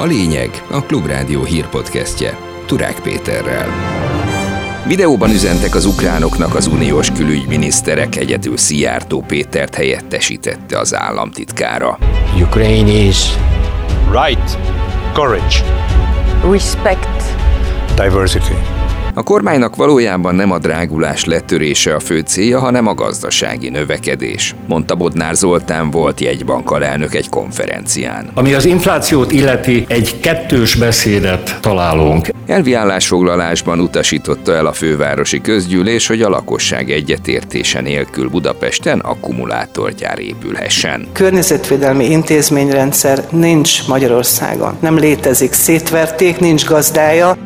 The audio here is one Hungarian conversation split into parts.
A lényeg a Klubrádió hírpodcastje Turák Péterrel. Videóban üzentek az ukránoknak az uniós külügyminiszterek, egyedül Szijjártó Pétert helyettesítette az államtitkára. Ukraine is right, courage, respect, diversity. A kormánynak valójában nem a drágulás letörése a fő célja, hanem a gazdasági növekedés, mondta Bodnár Zoltán volt jegybank alelnök egy konferencián. Ami az inflációt illeti, egy kettős beszédet találunk. Elvi állásfoglalásban utasította el a fővárosi közgyűlés, hogy a lakosság egyetértése nélkül Budapesten akkumulátorgyár épülhessen. Környezetvédelmi intézményrendszer nincs Magyarországon. Nem létezik, szétverték, nincs gazdája.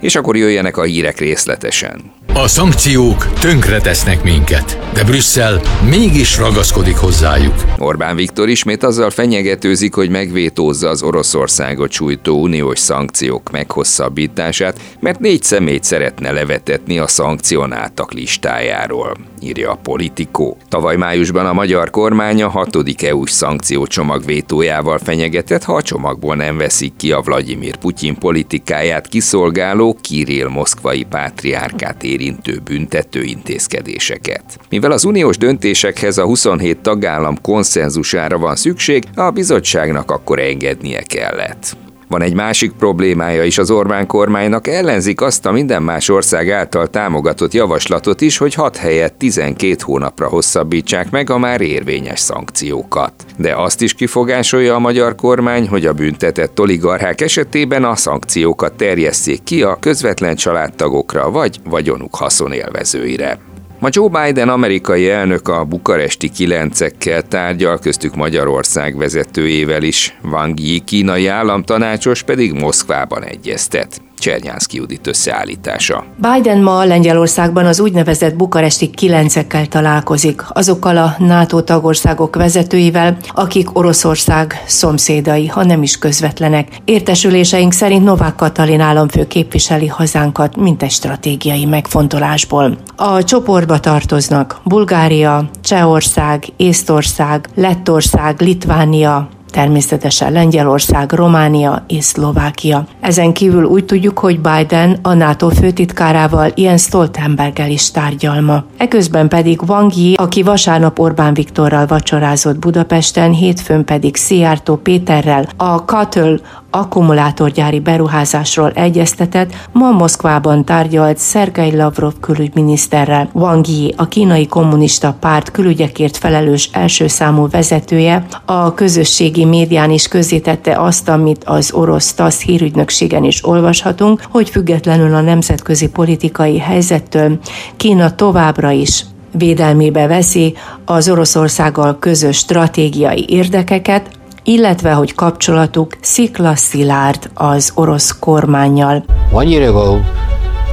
És akkor jöjjenek a hírek részletesen. A szankciók tönkretesznek minket, de Brüsszel mégis ragaszkodik hozzájuk. Orbán Viktor ismét azzal fenyegetőzik, hogy megvétózza az Oroszországot sújtó uniós szankciók meghosszabbítását, mert négy személyt szeretne levetetni a szankcionáltak listájáról, írja a Politikó. Tavaly májusban a magyar kormány a hatodik EU-s szankciócsomag vétójával fenyegetett, ha a csomagból nem veszik ki a Vladimir Putyin politikáját kiszolgáló Kirill moszkvai pátriárkát érintő érintő büntető intézkedéseket. Mivel az uniós döntésekhez a 27 tagállam konszenzusára van szükség, a bizottságnak akkor engednie kellett. Van egy másik problémája is az Orbán kormánynak, ellenzik azt a minden más ország által támogatott javaslatot is, hogy 6 helyett 12 hónapra hosszabbítsák meg a már érvényes szankciókat. De azt is kifogásolja a magyar kormány, hogy a büntetett oligarchák esetében a szankciókat terjesszék ki a közvetlen családtagokra vagy vagyonuk haszonélvezőire. Ma Joe Biden amerikai elnök a bukaresti kilencekkel tárgyal, köztük Magyarország vezetőjével is. Wang Yi kínai államtanácsos pedig Moszkvában egyeztet. Csernyánszki Judit összeállítása. Biden ma Lengyelországban az úgynevezett bukaresti kilencekkel találkozik, azokkal a NATO tagországok vezetőivel, akik Oroszország szomszédai, ha nem is közvetlenek. Értesüléseink szerint Novák Katalin államfő képviseli hazánkat egy stratégiai megfontolásból. A csoportba tartoznak Bulgária, Csehország, Észtország, Lettország, Litvánia, természetesen Lengyelország, Románia és Szlovákia. Ezen kívül úgy tudjuk, hogy Biden a NATO főtitkárával ilyen Stoltenberggel is tárgyalma. Eközben pedig Wang Yi, aki vasárnap Orbán Viktorral vacsorázott Budapesten, hétfőn pedig Szijjártó Péterrel a Katl akkumulátorgyári beruházásról egyeztetett, ma Moszkvában tárgyalt Szergei Lavrov külügyminiszterrel. Wang Yi, a kínai kommunista párt külügyekért felelős első számú vezetője, a közösségi médián is közzétette azt, amit az orosz TASZ hírügynökségen is olvashatunk, hogy függetlenül a nemzetközi politikai helyzettől Kína továbbra is védelmébe veszi az Oroszországgal közös stratégiai érdekeket, illetve hogy kapcsolatuk sziklaszilárd az orosz kormányjal. One year ago,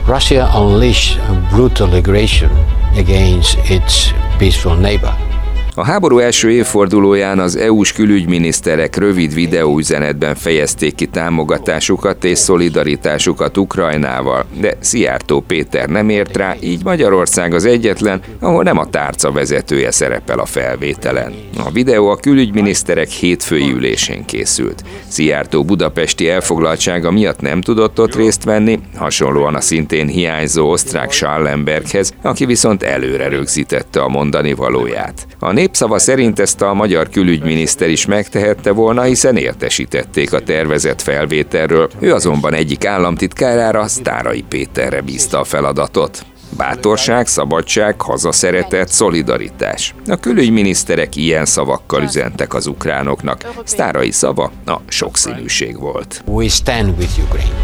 Russia unleashed a brutal aggression against its peaceful neighbor. A háború első évfordulóján az EU-s külügyminiszterek rövid videóüzenetben fejezték ki támogatásukat és szolidaritásukat Ukrajnával, de Szijjártó Péter nem ért rá, így Magyarország az egyetlen, ahol nem a tárca vezetője szerepel a felvételen. A videó a külügyminiszterek hétfői ülésén készült. Szijjártó budapesti elfoglaltsága miatt nem tudott ott részt venni, hasonlóan a szintén hiányzó osztrák Schallenberghez, aki viszont előre rögzítette a mondani valóját. A népszava szerint ezt a magyar külügyminiszter is megtehette volna, hiszen értesítették a tervezett felvételről. Ő azonban egyik államtitkárára, Sztárai Péterre bízta a feladatot. Bátorság, szabadság, hazaszeretet, szolidaritás. A külügyminiszterek ilyen szavakkal üzentek az ukránoknak. Sztárai szava a sokszínűség volt. We stand with Ukraine.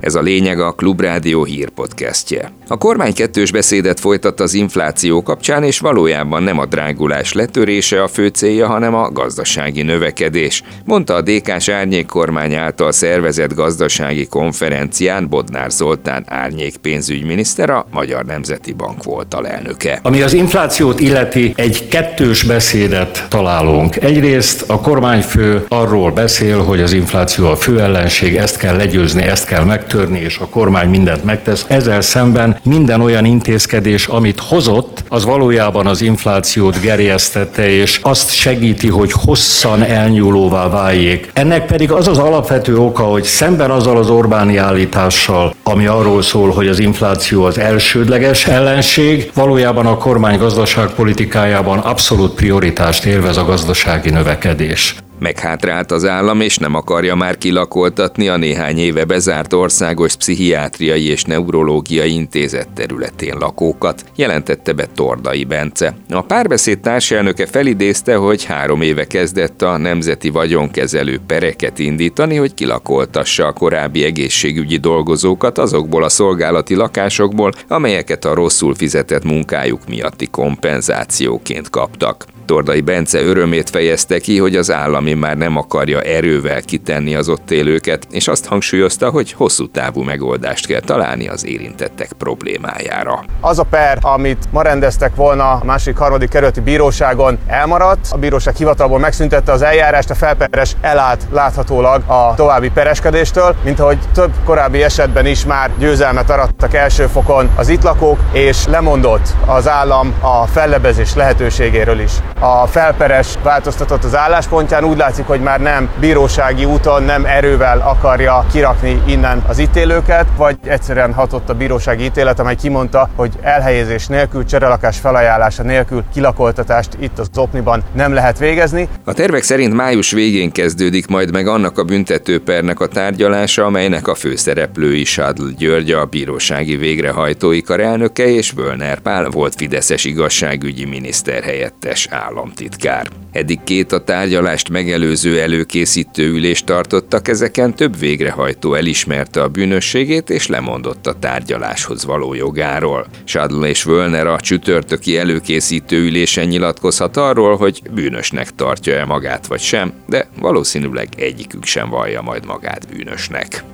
Ez a lényeg a Klubrádió hírpodcastje. A kormány kettős beszédet folytat az infláció kapcsán, és valójában nem a drágulás letörése a fő célja, hanem a gazdasági növekedés, mondta a DK-s árnyék kormány által szervezett gazdasági konferencián Bodnár Zoltán árnyék pénzügyminiszter, a Magyar Nemzeti Bank volt a elnöke. Ami az inflációt illeti, egy kettős beszédet találunk. Egyrészt a kormányfő arról beszél, hogy az infláció a fő ellenség, ezt kell legyőzni, ezt kell megtörni, és a kormány mindent megtesz. Ezzel szemben minden olyan intézkedés, amit hozott, az valójában az inflációt gerjesztette, és azt segíti, hogy hosszan elnyúlóvá váljék. Ennek pedig az az alapvető oka, hogy szemben azzal az Orbáni állítással, ami arról szól, hogy az infláció az elsődleges ellenség, valójában a kormány gazdaságpolitikájában abszolút prioritást élvez a gazdasági növekedés. Meghátrált az állam, és nem akarja már kilakoltatni a néhány éve bezárt országos pszichiátriai és neurológiai intézet területén lakókat, jelentette be Tordai Bence. A párbeszéd társelnöke felidézte, hogy három éve kezdett a nemzeti vagyonkezelő pereket indítani, hogy kilakoltassa a korábbi egészségügyi dolgozókat azokból a szolgálati lakásokból, amelyeket a rosszul fizetett munkájuk miatti kompenzációként kaptak. Tordai Bence örömét fejezte ki, hogy az állami már nem akarja erővel kitenni az ott élőket, és azt hangsúlyozta, hogy hosszú távú megoldást kell találni az érintettek problémájára. Az a per, amit ma rendeztek volna a másik harmadik kerületi bíróságon elmaradt, a bíróság hivatalból megszüntette az eljárást, a felperes elállt láthatólag a további pereskedéstől, mint ahogy több korábbi esetben is már győzelmet arattak első fokon az itt lakók, és lemondott az állam a fellebezés lehetőségéről is a felperes változtatott az álláspontján. Úgy látszik, hogy már nem bírósági úton, nem erővel akarja kirakni innen az ítélőket, vagy egyszerűen hatott a bírósági ítélet, amely kimondta, hogy elhelyezés nélkül, cserelakás felajánlása nélkül kilakoltatást itt az Zopniban nem lehet végezni. A tervek szerint május végén kezdődik majd meg annak a büntetőpernek a tárgyalása, amelynek a főszereplői Sadl György a bírósági végrehajtói karelnöke és Völner Pál volt Fideszes igazságügyi miniszter helyettes áll államtitkár. Eddig két a tárgyalást megelőző előkészítő ülést tartottak, ezeken több végrehajtó elismerte a bűnösségét és lemondott a tárgyaláshoz való jogáról. Sadl és Völner a csütörtöki előkészítő ülésen nyilatkozhat arról, hogy bűnösnek tartja-e magát vagy sem, de valószínűleg egyikük sem vallja majd magát bűnösnek.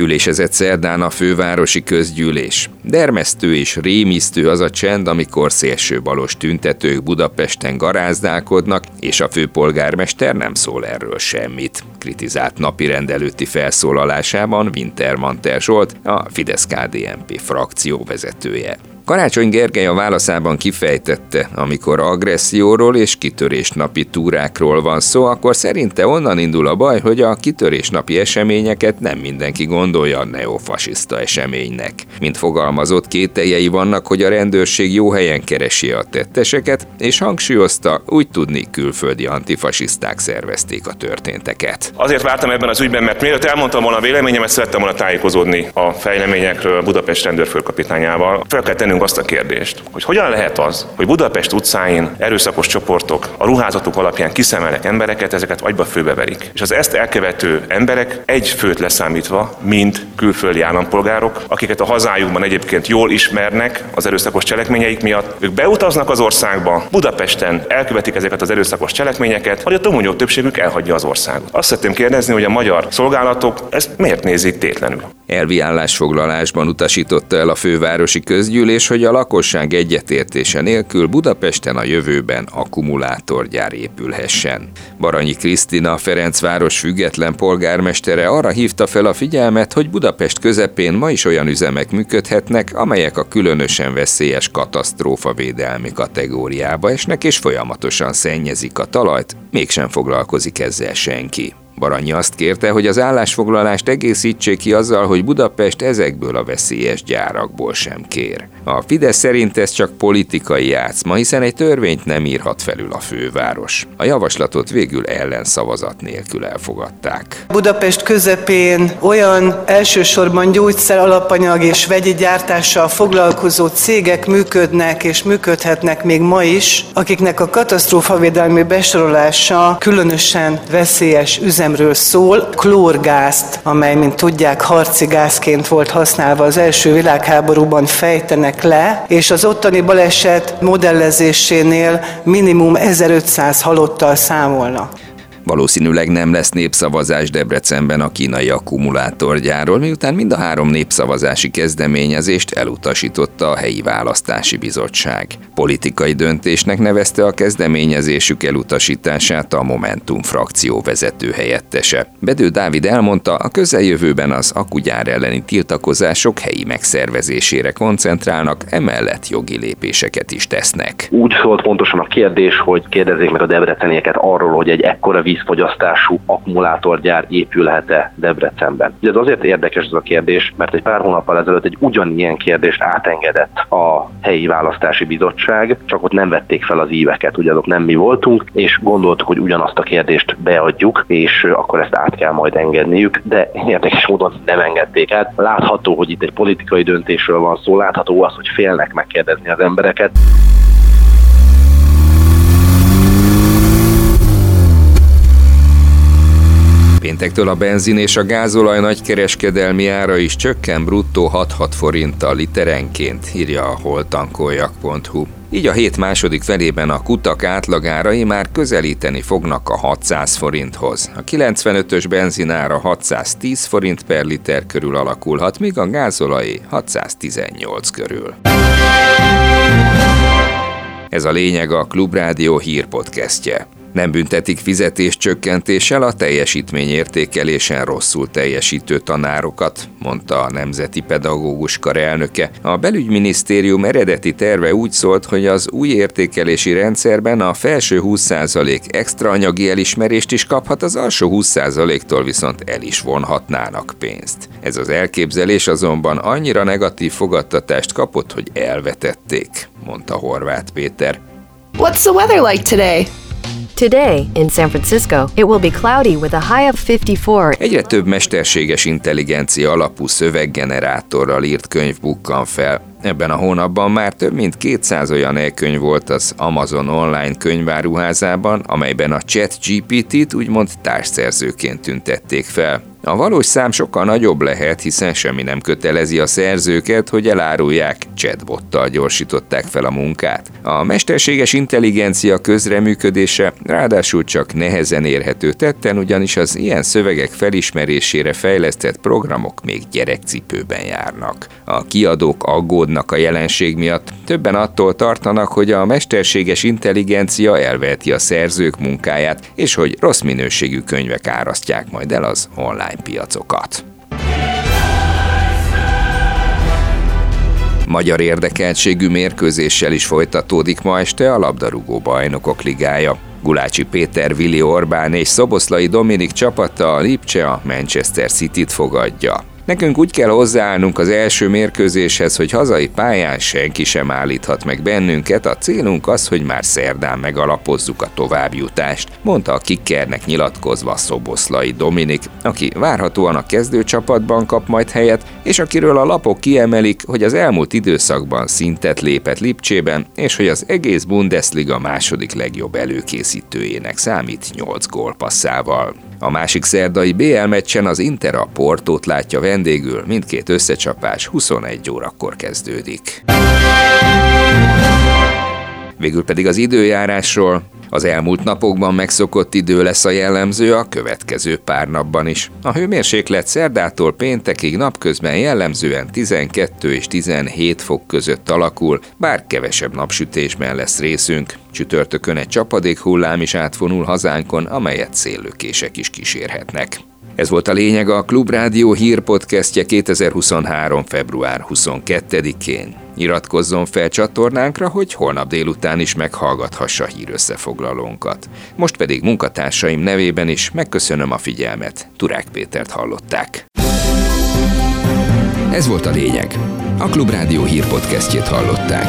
Ülésezett szerdán a fővárosi közgyűlés. Dermesztő és rémisztő az a csend, amikor szélsőbalos tüntetők Budapesten garázdálkodnak, és a főpolgármester nem szól erről semmit. Kritizált napi rendelőtti felszólalásában Wintermantel Zsolt, a Fidesz-KDNP frakció vezetője. Karácsony Gergely a válaszában kifejtette, amikor agresszióról és kitörésnapi túrákról van szó, akkor szerinte onnan indul a baj, hogy a kitörésnapi eseményeket nem mindenki gondolja neofasiszta eseménynek. Mint fogalmazott, kételjei vannak, hogy a rendőrség jó helyen keresi a tetteseket, és hangsúlyozta, úgy tudni külföldi antifasiszták szervezték a történteket. Azért vártam ebben az ügyben, mert mielőtt elmondtam volna a véleményemet, szerettem volna tájékozódni a fejleményekről Budapest rendőrfőkapitányával. Fel kell tennünk azt a kérdést, hogy hogyan lehet az, hogy Budapest utcáin erőszakos csoportok a ruházatuk alapján kiszemelnek embereket, ezeket agyba főbeverik. És az ezt elkövető emberek egy főt leszámítva, mind külföldi állampolgárok, akiket a hazájukban egyébként jól ismernek az erőszakos cselekményeik miatt. Ők beutaznak az országba, Budapesten elkövetik ezeket az erőszakos cselekményeket, vagy a túlmúló többségük elhagyja az országot. Azt szeretném kérdezni, hogy a magyar szolgálatok ezt miért nézik tétlenül? Elvi állásfoglalásban utasította el a fővárosi közgyűlés, hogy a lakosság egyetértése nélkül Budapesten a jövőben akkumulátorgyár épülhessen. Baranyi Krisztina, Ferencváros független polgármestere arra hívta fel a figyelmet, hogy Budapest közepén ma is olyan üzemek működhetnek, amelyek a különösen veszélyes katasztrófa védelmi kategóriába esnek és folyamatosan szennyezik a talajt, mégsem foglalkozik ezzel senki. Baranyi azt kérte, hogy az állásfoglalást egészítsék ki azzal, hogy Budapest ezekből a veszélyes gyárakból sem kér. A Fidesz szerint ez csak politikai játszma, hiszen egy törvényt nem írhat felül a főváros. A javaslatot végül ellenszavazat nélkül elfogadták. Budapest közepén olyan elsősorban gyógyszer, alapanyag és vegyi gyártással foglalkozó cégek működnek és működhetnek még ma is, akiknek a katasztrófavédelmi besorolása különösen veszélyes üzemről szól. Klórgázt, amely, mint tudják, harci gázként volt használva az első világháborúban fejtenek le, és az ottani baleset modellezésénél minimum 1500 halottal számolnak. Valószínűleg nem lesz népszavazás Debrecenben a kínai akkumulátorgyáról, miután mind a három népszavazási kezdeményezést elutasította a helyi választási bizottság. Politikai döntésnek nevezte a kezdeményezésük elutasítását a Momentum frakció vezető helyettese. Bedő Dávid elmondta, a közeljövőben az akugyár elleni tiltakozások helyi megszervezésére koncentrálnak, emellett jogi lépéseket is tesznek. Úgy szólt pontosan a kérdés, hogy kérdezzék meg a debrecenieket arról, hogy egy ekkora vízfogyasztású akkumulátorgyár épülhet-e Debrecenben. Ugye ez azért érdekes ez a kérdés, mert egy pár hónappal ezelőtt egy ugyanilyen kérdést átengedett a helyi választási bizottság, csak ott nem vették fel az íveket, ugye azok nem mi voltunk, és gondoltuk, hogy ugyanazt a kérdést beadjuk, és akkor ezt át kell majd engedniük, de érdekes módon nem engedték át. Látható, hogy itt egy politikai döntésről van szó, látható az, hogy félnek megkérdezni az embereket. Péntektől a benzin és a gázolaj nagykereskedelmi ára is csökken bruttó 6-6 forinttal literenként, írja a holtankoljak.hu. Így a hét második felében a kutak átlagárai már közelíteni fognak a 600 forinthoz. A 95-ös benzinára 610 forint per liter körül alakulhat, míg a gázolai 618 körül. Ez a lényeg a Klubrádió hírpodcastje. Nem büntetik fizetés csökkentéssel a teljesítményértékelésen rosszul teljesítő tanárokat, mondta a Nemzeti Pedagógus Kar elnöke. A belügyminisztérium eredeti terve úgy szólt, hogy az új értékelési rendszerben a felső 20% extra anyagi elismerést is kaphat, az alsó 20%-tól viszont el is vonhatnának pénzt. Ez az elképzelés azonban annyira negatív fogadtatást kapott, hogy elvetették, mondta Horváth Péter. What's the weather like today? Today, in San Francisco, it will be cloudy with a high of 54. Egyre több mesterséges intelligencia alapú szöveggenerátorral írt könyv bukkan fel. Ebben a hónapban már több mint 200 olyan e-könyv volt az Amazon online könyváruházában, amelyben a chat GPT-t úgymond társszerzőként tüntették fel. A valós szám sokkal nagyobb lehet, hiszen semmi nem kötelezi a szerzőket, hogy elárulják, chatbottal gyorsították fel a munkát. A mesterséges intelligencia közreműködése ráadásul csak nehezen érhető tetten, ugyanis az ilyen szövegek felismerésére fejlesztett programok még gyerekcipőben járnak. A kiadók aggódnak a jelenség miatt, többen attól tartanak, hogy a mesterséges intelligencia elveheti a szerzők munkáját, és hogy rossz minőségű könyvek árasztják majd el az online piacokat. Magyar érdekeltségű mérkőzéssel is folytatódik ma este a labdarúgó bajnokok ligája. Gulácsi Péter, Vili Orbán és Szoboszlai Dominik csapata a Lipcse a Manchester City-t fogadja. Nekünk úgy kell hozzáállnunk az első mérkőzéshez, hogy hazai pályán senki sem állíthat meg bennünket, a célunk az, hogy már szerdán megalapozzuk a továbbjutást, mondta a kikkernek nyilatkozva Szoboszlai Dominik, aki várhatóan a kezdőcsapatban kap majd helyet, és akiről a lapok kiemelik, hogy az elmúlt időszakban szintet lépett Lipcsében, és hogy az egész Bundesliga második legjobb előkészítőjének számít 8 gólpasszával. A másik szerdai BL meccsen az Inter a Portót látja vendégül, mindkét összecsapás 21 órakor kezdődik. Végül pedig az időjárásról. Az elmúlt napokban megszokott idő lesz a jellemző a következő pár napban is. A hőmérséklet szerdától péntekig napközben jellemzően 12 és 17 fok között alakul, bár kevesebb napsütésben lesz részünk. Csütörtökön egy csapadék hullám is átfonul hazánkon, amelyet széllökések is kísérhetnek. Ez volt a lényeg a Klubrádió hírpodcastje 2023. február 22-én. Iratkozzon fel csatornánkra, hogy holnap délután is meghallgathassa hírösszefoglalónkat. Most pedig munkatársaim nevében is megköszönöm a figyelmet. Turák Pétert hallották. Ez volt a lényeg. A Klubrádió hírpodcastjét hallották.